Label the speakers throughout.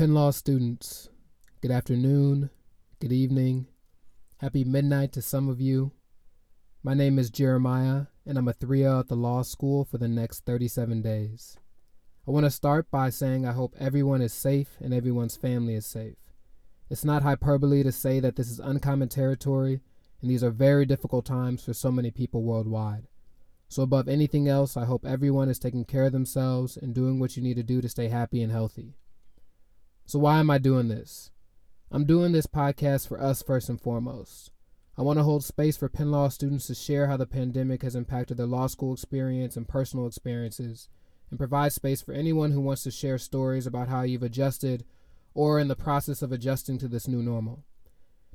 Speaker 1: Penn Law students, good afternoon, good evening, happy midnight to some of you. My name is Jeremiah, and I'm a 3L at the law school for the next 37 days. I want to start by saying I hope everyone is safe and everyone's family is safe. It's not hyperbole to say that this is uncommon territory, and these are very difficult times for so many people worldwide. So, above anything else, I hope everyone is taking care of themselves and doing what you need to do to stay happy and healthy. So, why am I doing this? I'm doing this podcast for us first and foremost. I want to hold space for Penn Law students to share how the pandemic has impacted their law school experience and personal experiences, and provide space for anyone who wants to share stories about how you've adjusted or in the process of adjusting to this new normal.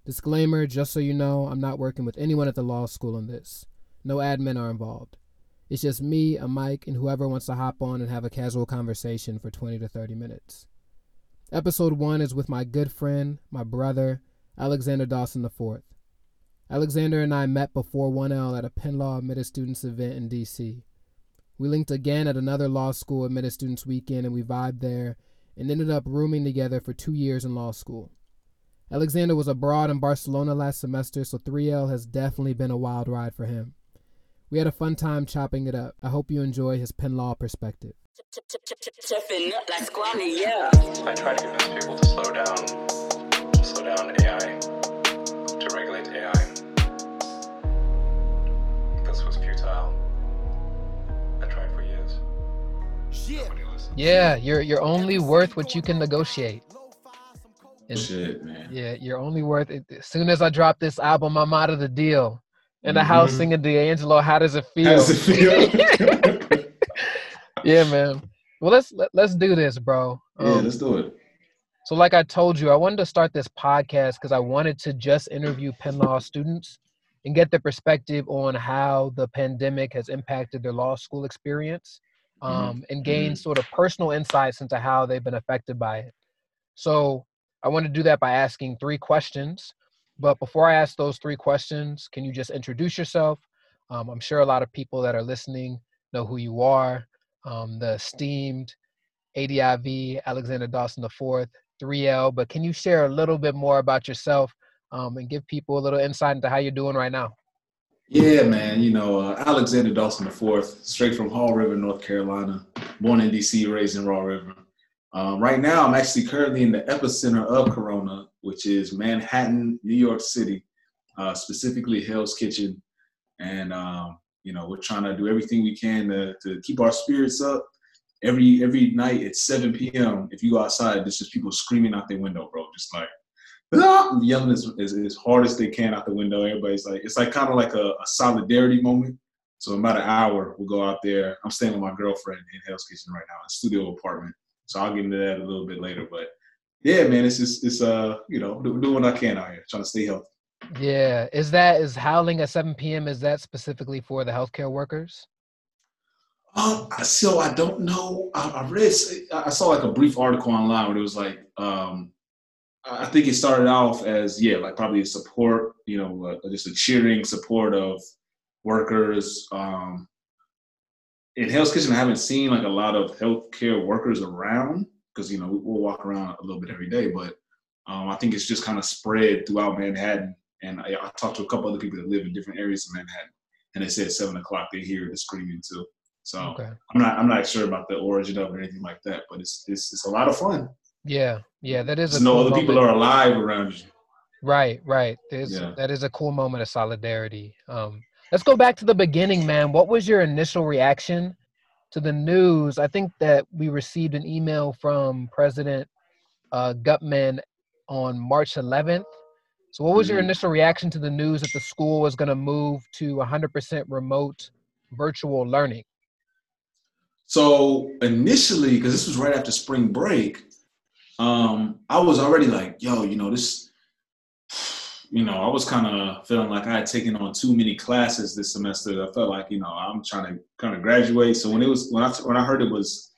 Speaker 1: Disclaimer just so you know, I'm not working with anyone at the law school in this. No admin are involved. It's just me, a mic, and whoever wants to hop on and have a casual conversation for 20 to 30 minutes. Episode 1 is with my good friend, my brother, Alexander Dawson IV. Alexander and I met before 1L at a Penn Law admitted students event in DC. We linked again at another law school admitted students weekend and we vibed there and ended up rooming together for two years in law school. Alexander was abroad in Barcelona last semester, so 3L has definitely been a wild ride for him. We had a fun time chopping it up. I hope you enjoy his Penn Law perspective.
Speaker 2: I try to convince people to slow down, slow down AI, to regulate AI. This was futile. I tried for years. Nobody.
Speaker 1: Yeah, you're you're only worth what you can negotiate. And
Speaker 3: Shit, man.
Speaker 1: yeah, you're only worth it. As soon as I drop this album, I'm out of the deal. In the house
Speaker 3: Mhm.
Speaker 1: singing D'Angelo, how does it feel?
Speaker 3: How does it feel?
Speaker 1: yeah, man. Well, let's let, let's do this, bro.
Speaker 3: yeah,
Speaker 1: Um,
Speaker 3: let's do it.
Speaker 1: So, like I told you, I wanted to start this podcast because I wanted to just interview Penn Law students and get their perspective on how the pandemic has impacted their law school experience um, and gain sort of personal insights into how they've been affected by it. So, I want to do that by asking three questions. But before I ask those three questions, can you just introduce yourself? Um, I'm sure a lot of people that are listening know who you are. Um, the esteemed ADIV Alexander Dawson IV, 3L. But can you share a little bit more about yourself um, and give people a little insight into how you're doing right now?
Speaker 3: Yeah, man. You know, uh, Alexander Dawson IV, straight from Haw River, North Carolina. Born in DC, raised in Haw River. Um, right now, I'm actually currently in the epicenter of Corona, which is Manhattan, New York City, uh, specifically Hell's Kitchen. And, um, you know, we're trying to do everything we can to, to keep our spirits up. Every every night at 7 p.m., if you go outside, there's just people screaming out their window, bro. Just like, "Ah!" yelling as, as, as hard as they can out the window. Everybody's like, it's like kind of like a, a solidarity moment. So in about an hour, we'll go out there. I'm staying with my girlfriend in Hell's Kitchen right now, a studio apartment. So I'll get into that a little bit later. But yeah, man, it's just it's uh you know do- doing what I can out here, trying to stay healthy.
Speaker 1: Yeah, is that is howling at 7 p.m. Is that specifically for the healthcare workers?
Speaker 3: Um, so I don't know. I, I read, I saw like a brief article online where it was like, um, I think it started off as yeah, like probably a support, you know, uh, just a cheering support of workers. Um, in Hell's Kitchen, I haven't seen like a lot of healthcare workers around because you know we- we'll walk around a little bit every day, but um, I think it's just kind of spread throughout Manhattan. And I, I talked to a couple other people that live in different areas of Manhattan, and they said seven o'clock they hear the screaming too. So
Speaker 1: Okay.
Speaker 3: I'm not I'm not sure about the origin of it or anything like that, but it's it's, it's a lot of fun.
Speaker 1: Yeah, yeah, that is a
Speaker 3: Just
Speaker 1: cool
Speaker 3: other people
Speaker 1: moment.
Speaker 3: are alive around you.
Speaker 1: Right, right. There's,
Speaker 3: Yeah.
Speaker 1: That is a cool moment of solidarity. Um, let's go back to the beginning, man. What was your initial reaction to the news? I think that we received an email from President uh, Gutmann on March 11th. So, what was your
Speaker 3: Mhm.
Speaker 1: initial reaction to the news that the school was going to move to 100% remote virtual learning?
Speaker 3: So initially, because this was right after spring break, um, I was already like, yo, you know, this, you know, I was kind of feeling like I had taken on too many classes this semester. I felt like, you know, I'm trying to kind of graduate. So when it was when I when I heard it was,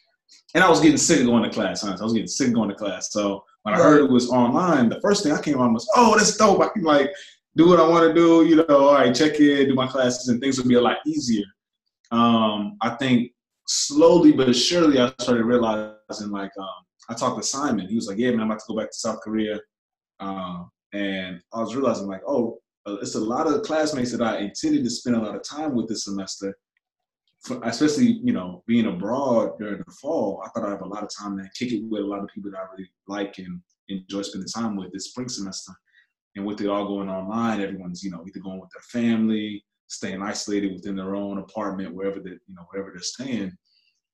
Speaker 3: and I was getting sick of going to class. Honestly. I was getting sick of going to class. So when I heard it was online, the first thing I came on was, oh, that's dope. I can like do what I want to do. You know, all right, check in, do my classes, and things would be a lot easier. Um, I think slowly but surely I started realizing like um, I talked to Simon. He was like, "Yeah, man, I'm about to go back to South Korea," um, and I was realizing like, oh, uh, it's a lot of classmates that I intended to spend a lot of time with this semester. Especially, you know, being abroad during the fall, I thought I'd have a lot of time to kick it with a lot of people that I really like and enjoy spending time with this spring semester. And with it all going online, everyone's, you know, either going with their family, staying isolated within their own apartment, wherever they, you know, wherever they're staying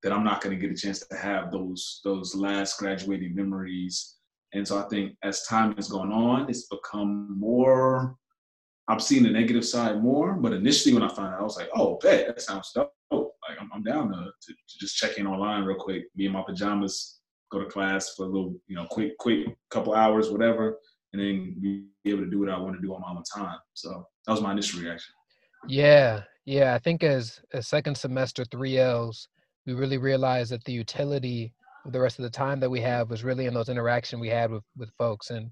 Speaker 3: that I'm not going to get a chance to have those those last graduating memories. And so I think as time has gone on, it's become more. I'm seeing the negative side more, but initially when I found out, I was like, "Oh, bet that sounds dope. I'm, down to, to, to just check in online real quick, be in my pajamas, go to class for a little, you know, quick, quick couple hours, whatever, and then be able to do what I want to do on my own time." So that was my initial reaction.
Speaker 1: Yeah, yeah. I think as a second semester three Ls, we really realized that the utility of the rest of the time that we have was really in those interaction we had with with folks. And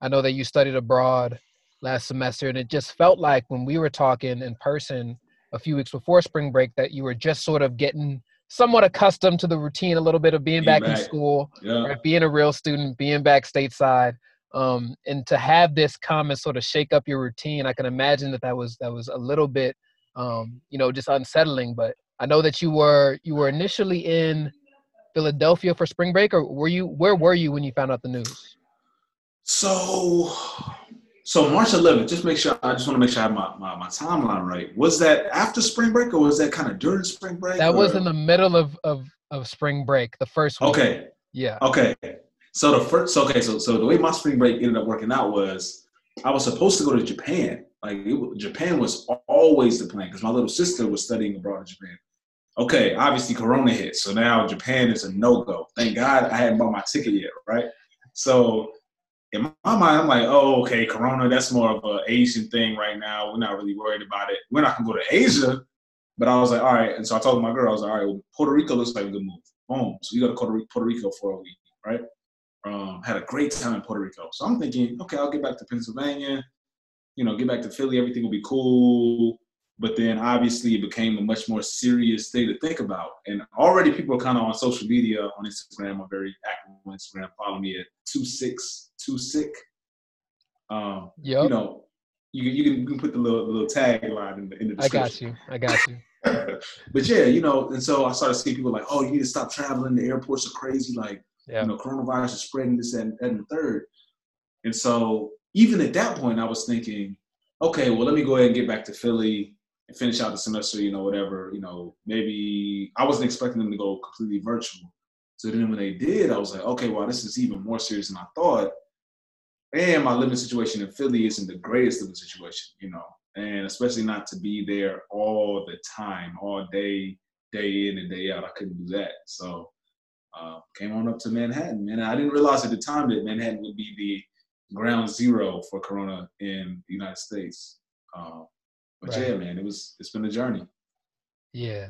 Speaker 1: I know that you studied abroad last semester, and it just felt like when we were talking in person a few weeks before spring break that you were just sort of getting somewhat accustomed to the routine a little bit of being, back, back, in school, yeah. right? being a real student, being back stateside. Um, and to have this come and sort of shake up your routine, I can imagine that that was that was a little bit, um, you know, just unsettling. But I know that you were you were initially in Philadelphia for spring break, or were you? Where were you when you found out the news?
Speaker 3: So, so March 11th. Just make sure. I just want to make sure I have my, my, my timeline right. Was that after spring break, or was that kind of during spring break?
Speaker 1: That
Speaker 3: or?
Speaker 1: was in the middle of of of spring break, the first
Speaker 3: week. Okay.
Speaker 1: Yeah.
Speaker 3: Okay. So the first. So okay. So so the way my spring break ended up working out was I was supposed to go to Japan. Like it, Japan was always the plan because my little sister was studying abroad in Japan okay, obviously Corona hit, so now Japan is a no go. Thank God I hadn't bought my ticket yet, right? So in my mind, I'm like, oh, okay, Corona, that's more of an Asian thing right now. We're not really worried about it. We're not gonna go to Asia, but I was like, all right. And so I told my girl, I was like, all right, well, Puerto Rico looks like a good move. Boom. So we go to Puerto Rico for a week, right? Um, had a great time in Puerto Rico. So I'm thinking, okay, I'll get back to Pennsylvania. You know, get back to Philly. Everything will be cool. But then obviously it became a much more serious thing to think about. And already people are kind of on social media, on Instagram. I'm very active on Instagram. Follow me at two six two sick. Um, yep. You know, you, you, can, you can put the little, the little tagline in the, in the
Speaker 1: description. I got you. I got
Speaker 3: you. but yeah, you know, and so I started seeing people like, oh, you need to stop traveling. The airports are crazy. Like, you know, coronavirus is spreading this and, and the third. And so even at that point, I was thinking, okay, well, let me go ahead and get back to Philly and finish out the semester, you know, whatever, you know, maybe I wasn't expecting them to go completely virtual. So then when they did, I was like, okay, well, this is even more serious than I thought. And my living situation in Philly isn't the greatest living situation, you know, and especially not to be there all the time, all day, day in and day out. I couldn't do that. So uh, came on up to Manhattan, man. I didn't realize at the time that Manhattan would be the ground zero for Corona in the United States. Uh, but right. yeah, man, it was it's been a journey.
Speaker 1: Yeah.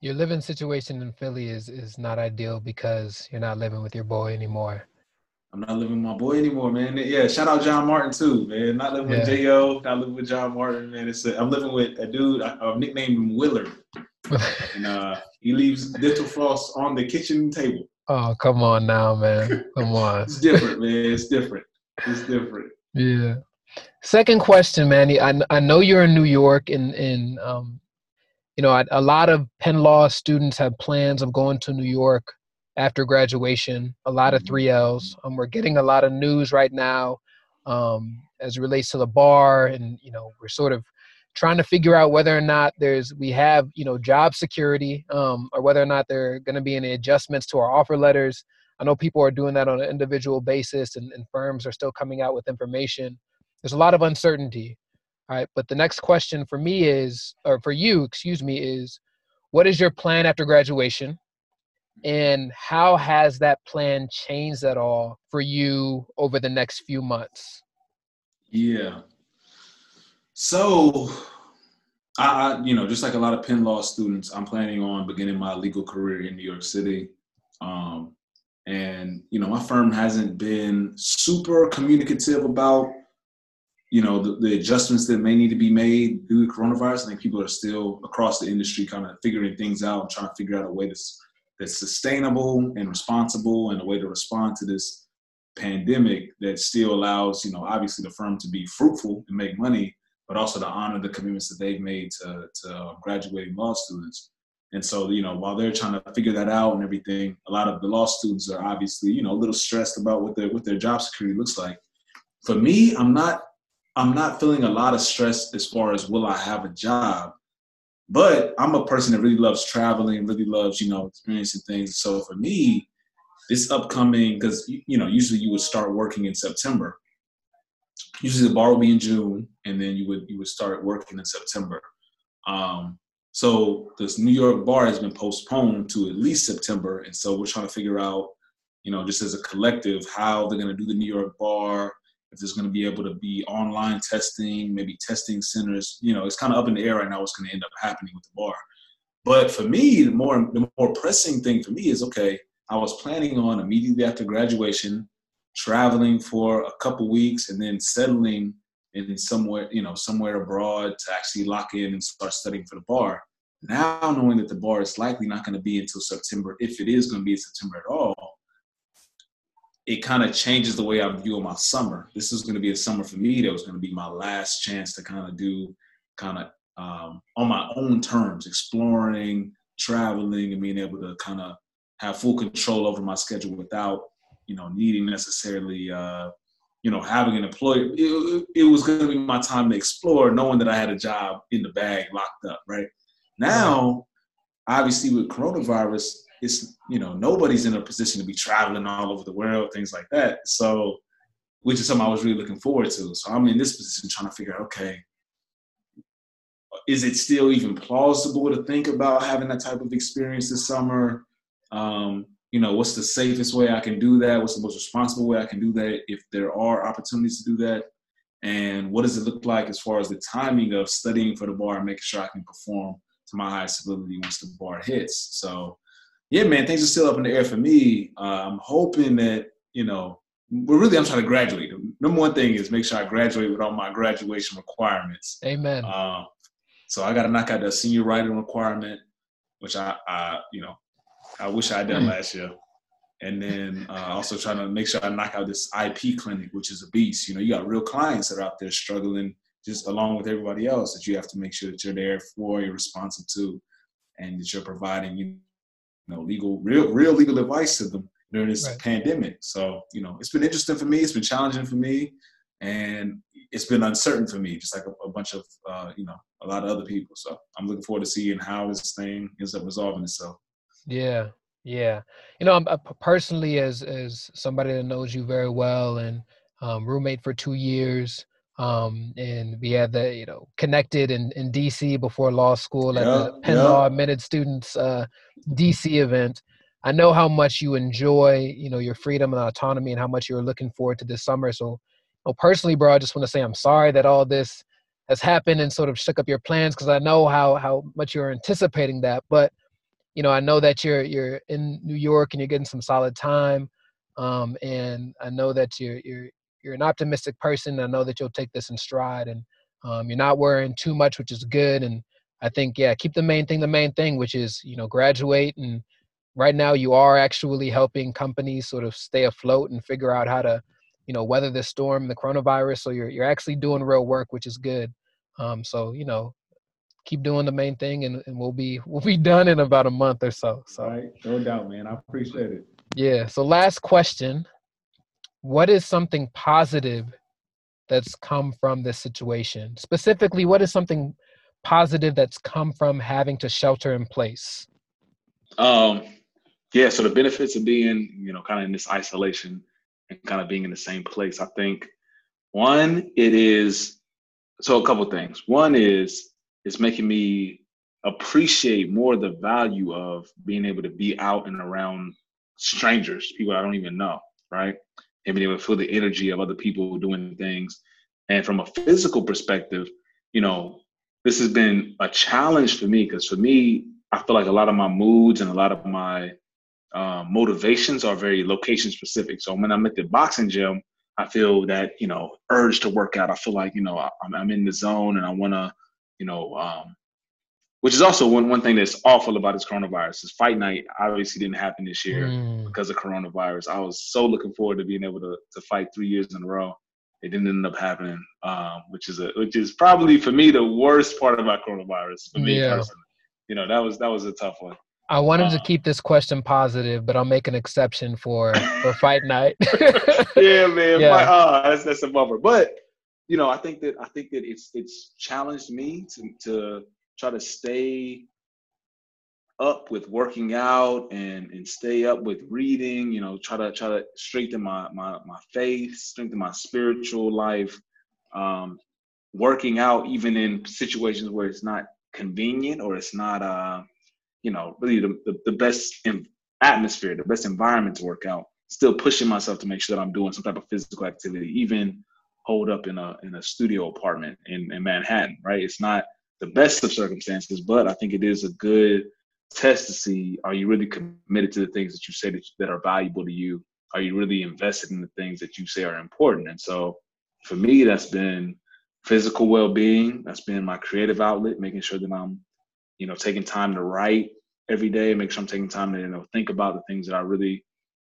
Speaker 1: Your living situation in Philly is is not ideal because you're not living with your boy anymore.
Speaker 3: I'm not living with my boy anymore, man. Yeah, shout out John Martin too, man. Not living yeah. with Jo, not living with John Martin, man. It's a, I'm living with a dude. I, I've nicknamed him Willard, and uh, he leaves dental floss on the kitchen table.
Speaker 1: Oh, come on now, man. Come on.
Speaker 3: it's different, man. It's different. It's different.
Speaker 1: Yeah. Second question, Manny. I, I know you're in New York, and and um, you know, a lot of Penn Law students have plans of going to New York after graduation. A lot of mm-hmm. three Ls. Um, we're getting a lot of news right now um, as it relates to the bar, and you know, we're sort of trying to figure out whether or not there's we have you know job security, um, or whether or not there are going to be any adjustments to our offer letters. I know people are doing that on an individual basis, and, and firms are still coming out with information there's a lot of uncertainty all right but the next question for me is or for you excuse me is what is your plan after graduation? And how has that plan changed at all for you over the next few months?
Speaker 3: Yeah. So I, you know, just like a lot of Penn Law students, I'm planning on beginning my legal career in New York City. Um, and you know, my firm hasn't been super communicative about you know the, the, adjustments that may need to be made due to coronavirus. I think people are still across the industry kind of figuring things out and trying to figure out a way to that's sustainable and responsible and a way to respond to this pandemic that still allows, you know, obviously the firm to be fruitful and make money, but also to honor the commitments that they've made to, to um, graduating law students. And so, you know, while they're trying to figure that out and everything, a lot of the law students are obviously, you know, a little stressed about what their what their job security looks like. For me, I'm not I'm not feeling a lot of stress as far as will I have a job. But I'm a person that really loves traveling, really loves, you know, experiencing things. So for me, this upcoming, because, you know, usually you would start working in September. Usually the bar will be in June, and then you would you would start working in September. Um, so this New York bar has been postponed to at least September, and so we're trying to figure out, you know, just as a collective, how they're going to do the New York bar, if there's going to be able to be online testing, maybe testing centers. You know, it's kind of up in the air right now what's going to end up happening with the bar. But for me, the more the more pressing thing for me is okay. I was planning on immediately after graduation, traveling for a couple weeks and then settling in somewhere, you know, somewhere abroad to actually lock in and start studying for the bar. Now knowing that the bar is likely not going to be until September, if it is going to be in September at all, it kind of changes the way I view my summer. This is going to be a summer for me that was going to be my last chance to kind of do kind of um, on my own terms, exploring, traveling, and being able to kind of have full control over my schedule without, you know, needing necessarily, uh, you know, having an employer. It, it was going to be my time to explore, knowing that I had a job in the bag locked up. Right now, obviously with coronavirus, it's you know nobody's in a position to be traveling all over the world, things like that. So, which is something I was really looking forward to. So I'm in this position trying to figure out, okay, is it still even plausible to think about having that type of experience this summer? Um, you know, what's the safest way I can do that? What's the most responsible way I can do that if there are opportunities to do that? And what does it look like as far as the timing of studying for the bar and making sure I can perform to my highest ability once the bar hits? So yeah, man, things are still up in the air for me. Uh, I'm hoping that you know, but really, I'm trying to graduate. Number one thing is make sure I graduate with all my graduation requirements.
Speaker 1: Amen.
Speaker 3: Uh, so I got to knock out the senior writing requirement, which I, I you know, I wish I had done mm. last year. And then uh, also trying to make sure I knock out this IP clinic, which is a beast. You know, you got real clients that are out there struggling just along with everybody else that you have to make sure that you're there for, you're responsive to, and that you're providing you know, legal, real, real legal advice to them during this right. pandemic. So, you know, it's been interesting for me. It's been challenging for me, and it's been uncertain for me, just like a, a bunch of, uh, you know, a lot of other people. So, I'm looking forward to seeing how this thing ends up resolving itself.
Speaker 1: Yeah, yeah. You know, I'm uh, personally as as somebody that knows you very well and um, roommate for two years. Um, and we had the, you know, connected in, in DC before law school at yeah, the Penn yeah. Law Admitted Students uh, DC event. I know how much you enjoy, you know, your freedom and autonomy and how much you're looking forward to this summer. So, you know, personally, bro, I just want to say I'm sorry that all this has happened and sort of shook up your plans because I know how how much you're anticipating that. But, you know, I know that you're you're in New York and you're getting some solid time. Um, and I know that you're you're you're an optimistic person. I know that you'll take this in stride, and um, you're not worrying too much, which is good. And I think, yeah, keep the main thing the main thing, which is you know graduate. And right now, you are actually helping companies sort of stay afloat and figure out how to you know weather the storm, the coronavirus. So you're you're actually doing real work, which is good. Um, so you know, keep doing the main thing, and, and we'll be we'll be done in about a month or so. So
Speaker 3: right, no doubt, man. I appreciate it.
Speaker 1: Yeah. So last question what is something positive that's come from this situation? Specifically, what is something positive that's come from having to shelter in place?
Speaker 4: Um, yeah, so the benefits of being, you know, kind of in this isolation and kind of being in the same place. I think one, it is so a couple things. One is it's making me appreciate more the value of being able to be out and around strangers, people I don't even know, right? And being able to feel the energy of other people doing things. And from a physical perspective, you know, this has been a challenge for me because for me, I feel like a lot of my moods and a lot of my uh, motivations are very location specific. So when I'm at the boxing gym, I feel that you know urge to work out. I feel like you know I'm, I'm in the zone and I want to, you know, um,
Speaker 3: which is also one one thing that's awful about this coronavirus. Is fight night obviously didn't happen this year
Speaker 1: Mm.
Speaker 3: because of coronavirus. I was so looking forward to being able to to fight three years in a row. It didn't end up happening, um, which is a which is probably for me the worst part about coronavirus for me
Speaker 1: Yeah.
Speaker 3: personally. You know that was that was a tough one.
Speaker 1: I wanted to
Speaker 3: Uh,
Speaker 1: keep this question positive, but I'll make an exception for for fight night.
Speaker 3: yeah, man.
Speaker 1: Yeah.
Speaker 3: My, uh, that's that's a bummer. But you know, I think that I think that it's it's challenged me to to try to stay up with working out and and stay up with reading. You know, try to try to strengthen my my my faith, strengthen my spiritual life. Um, working out even in situations where it's not convenient or it's not uh you know really the, the, the best atmosphere the best environment to work out still pushing myself to make sure that i'm doing some type of physical activity even hold up in a in a studio apartment in, in manhattan right it's not the best of circumstances but i think it is a good test to see are you really committed to the things that you say that, that are valuable to you? Are you really invested in the things that you say are important? And so for me that's been physical well-being. That's been my creative outlet making sure that i'm you know taking time to write every day make sure i'm taking time to you know think about the things that i really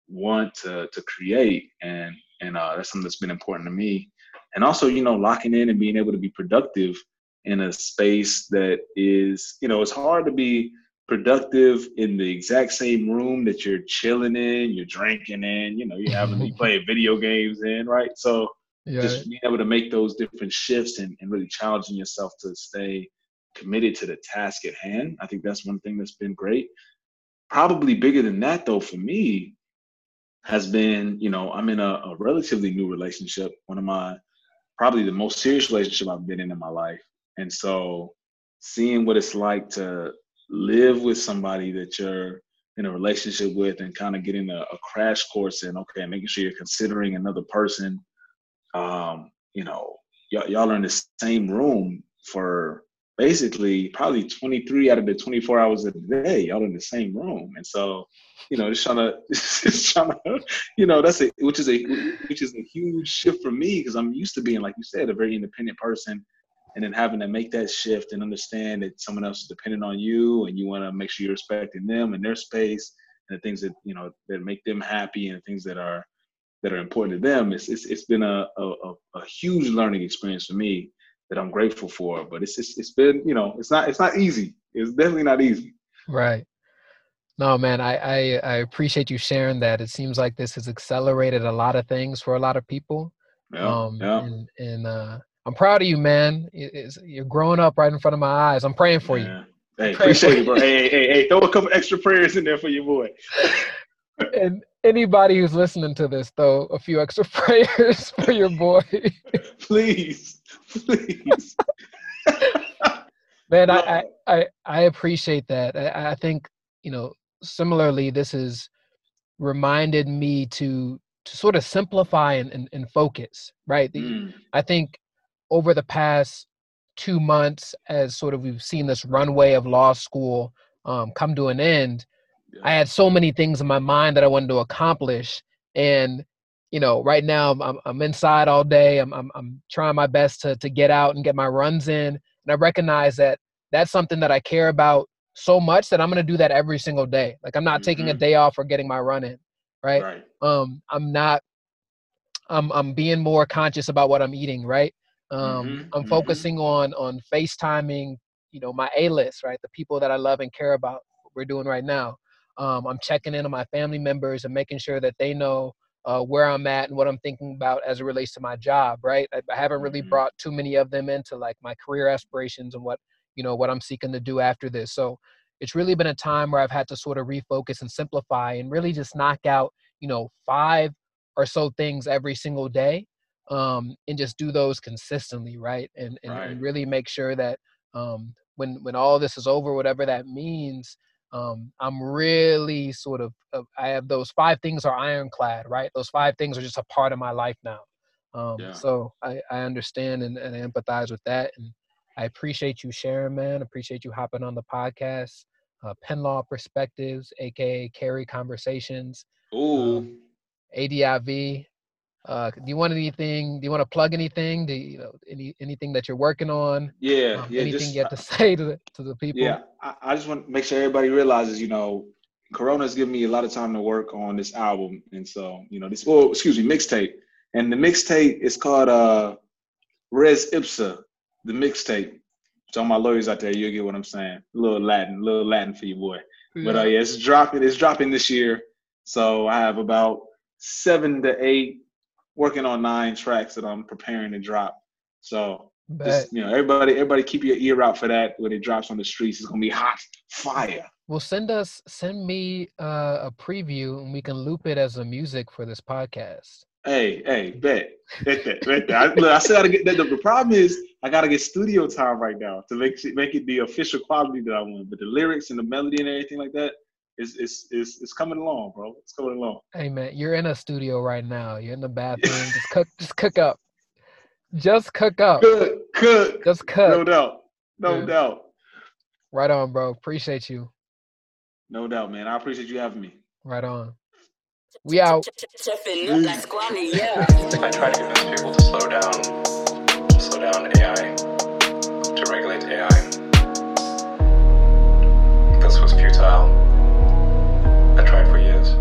Speaker 3: want to to create. And and uh, that's something that's been important to me. And also you know locking in and being able to be productive in a space that is you know it's hard to be productive in the exact same room that you're chilling in you're drinking in you know you're having you playing video games in right so
Speaker 1: yeah.
Speaker 3: just being able to make those different shifts and, and really challenging yourself to stay committed to the task at hand. I think that's one thing that's been great. Probably bigger than that, though, for me, has been, you know, I'm in a, a relatively new relationship, one of my probably the most serious relationship I've been in in my life. And so seeing what it's like to live with somebody that you're in a relationship with and kind of getting a, a crash course in, okay, making sure you're considering another person um, you know, y'all, y'all are in the same room for basically probably 23 out of the 24 hours of the day. Y'all in the same room, and so you know, just trying to, just trying to, you know, that's a which is a which is a huge shift for me because I'm used to being, like you said, a very independent person, and then having to make that shift and understand that someone else is dependent on you, and you want to make sure you're respecting them and their space and the things that you know that make them happy and things that are that are important to them. It's it's, it's been a, a a huge learning experience for me that I'm grateful for. But it's just, it's been you know it's not it's not easy. It's definitely not easy.
Speaker 1: Right. No, man, I, I I appreciate you sharing that. It seems like this has accelerated a lot of things for a lot of people.
Speaker 3: Yeah,
Speaker 1: um,
Speaker 3: yeah.
Speaker 1: and and uh, I'm proud of you, man. It's- you're growing up right in front of my eyes. I'm praying for you.
Speaker 3: Hey,
Speaker 1: Pray
Speaker 3: appreciate
Speaker 1: you.
Speaker 3: bro. Hey, hey, hey, hey, throw a couple extra prayers in there for your boy.
Speaker 1: And anybody who's listening to this, throw a few extra prayers for your boy.
Speaker 3: please, please.
Speaker 1: man, I, I, I, I appreciate that. I, I think, you know, similarly, this has reminded me to to sort of simplify and, and, and focus, right? The-
Speaker 3: Mm,
Speaker 1: I think over the past two months, as sort of we've seen this runway of law school um, come to an end, I had so many things in my mind that I wanted to accomplish, and you know, right now I'm I'm, inside all day. I'm, I'm I'm trying my best to to get out and get my runs in, and I recognize that that's something that I care about so much that I'm gonna do that every single day. Like I'm not taking a
Speaker 3: Mhm.
Speaker 1: day off or getting my run in, right?
Speaker 3: right.
Speaker 1: um i'm not i'm i'm being more conscious about what i'm eating right um
Speaker 3: Mhm,
Speaker 1: i'm
Speaker 3: mhm.
Speaker 1: focusing on on facetiming you know my a list right the people that i love and care about what we're doing right now um i'm checking in on my family members and making sure that they know uh, where i'm at and what i'm thinking about as it relates to my job right i, I haven't really
Speaker 3: Mhm.
Speaker 1: brought too many of them into like my career aspirations and what you know what i'm seeking to do after this so it's really been a time where i've had to sort of refocus and simplify and really just knock out you know five or so things every single day um, and just do those consistently right and, and,
Speaker 3: Right.
Speaker 1: and really make sure that um, when when all this is over whatever that means um, i'm really sort of uh, i have those five things are ironclad right those five things are just a part of my life now um,
Speaker 3: Yeah.
Speaker 1: so I, I understand and, and I empathize with that and i appreciate you sharing man appreciate you hopping on the podcast uh, Penn Law Perspectives, aka Carey Conversations,
Speaker 3: Ooh,
Speaker 1: um, ADIV. Uh, do you want anything? Do you want to plug anything? Do you, you know any anything that you're working on?
Speaker 3: Yeah,
Speaker 1: Um,
Speaker 3: yeah.
Speaker 1: anything
Speaker 3: just,
Speaker 1: you have to say to the, to the people?
Speaker 3: Yeah, I, I just want to make sure everybody realizes, you know, Corona's given me a lot of time to work on this album, and so you know, this well, excuse me, mixtape, and the mixtape is called uh, Res Ipsa, the mixtape. So all my lawyers out there, you'll get what I'm saying. A little Latin, a little Latin for you, boy. But uh, yeah, it's dropping. It's dropping this year. So I have about seven to eight, working on nine tracks that I'm preparing to drop. So
Speaker 1: Bet.
Speaker 3: just you know, everybody, everybody, keep your ear out for that when it drops on the streets. It's gonna be hot fire.
Speaker 1: Well, send us, send me uh, a preview, and we can loop it as a music for this podcast.
Speaker 3: Hey, hey, bet, bet that, bet that. I, look, I still gotta get that. The problem is, I gotta get studio time right now to make it, make it the official quality that I want. But the lyrics and the melody and everything like that it's it's it's, it's coming along, bro. It's coming along.
Speaker 1: Hey man, you're in a studio right now. You're in the bathroom. just cook. Just cook up. Just cook up.
Speaker 3: Cook, cook.
Speaker 1: Just cook.
Speaker 3: No doubt. No
Speaker 1: yeah.
Speaker 3: doubt.
Speaker 1: Right on, bro. Appreciate you.
Speaker 3: No doubt, man. I appreciate you having me.
Speaker 1: Right on. We out.
Speaker 5: I try to convince people to slow down,
Speaker 2: to slow down AI, to regulate AI. This was futile. I tried for years.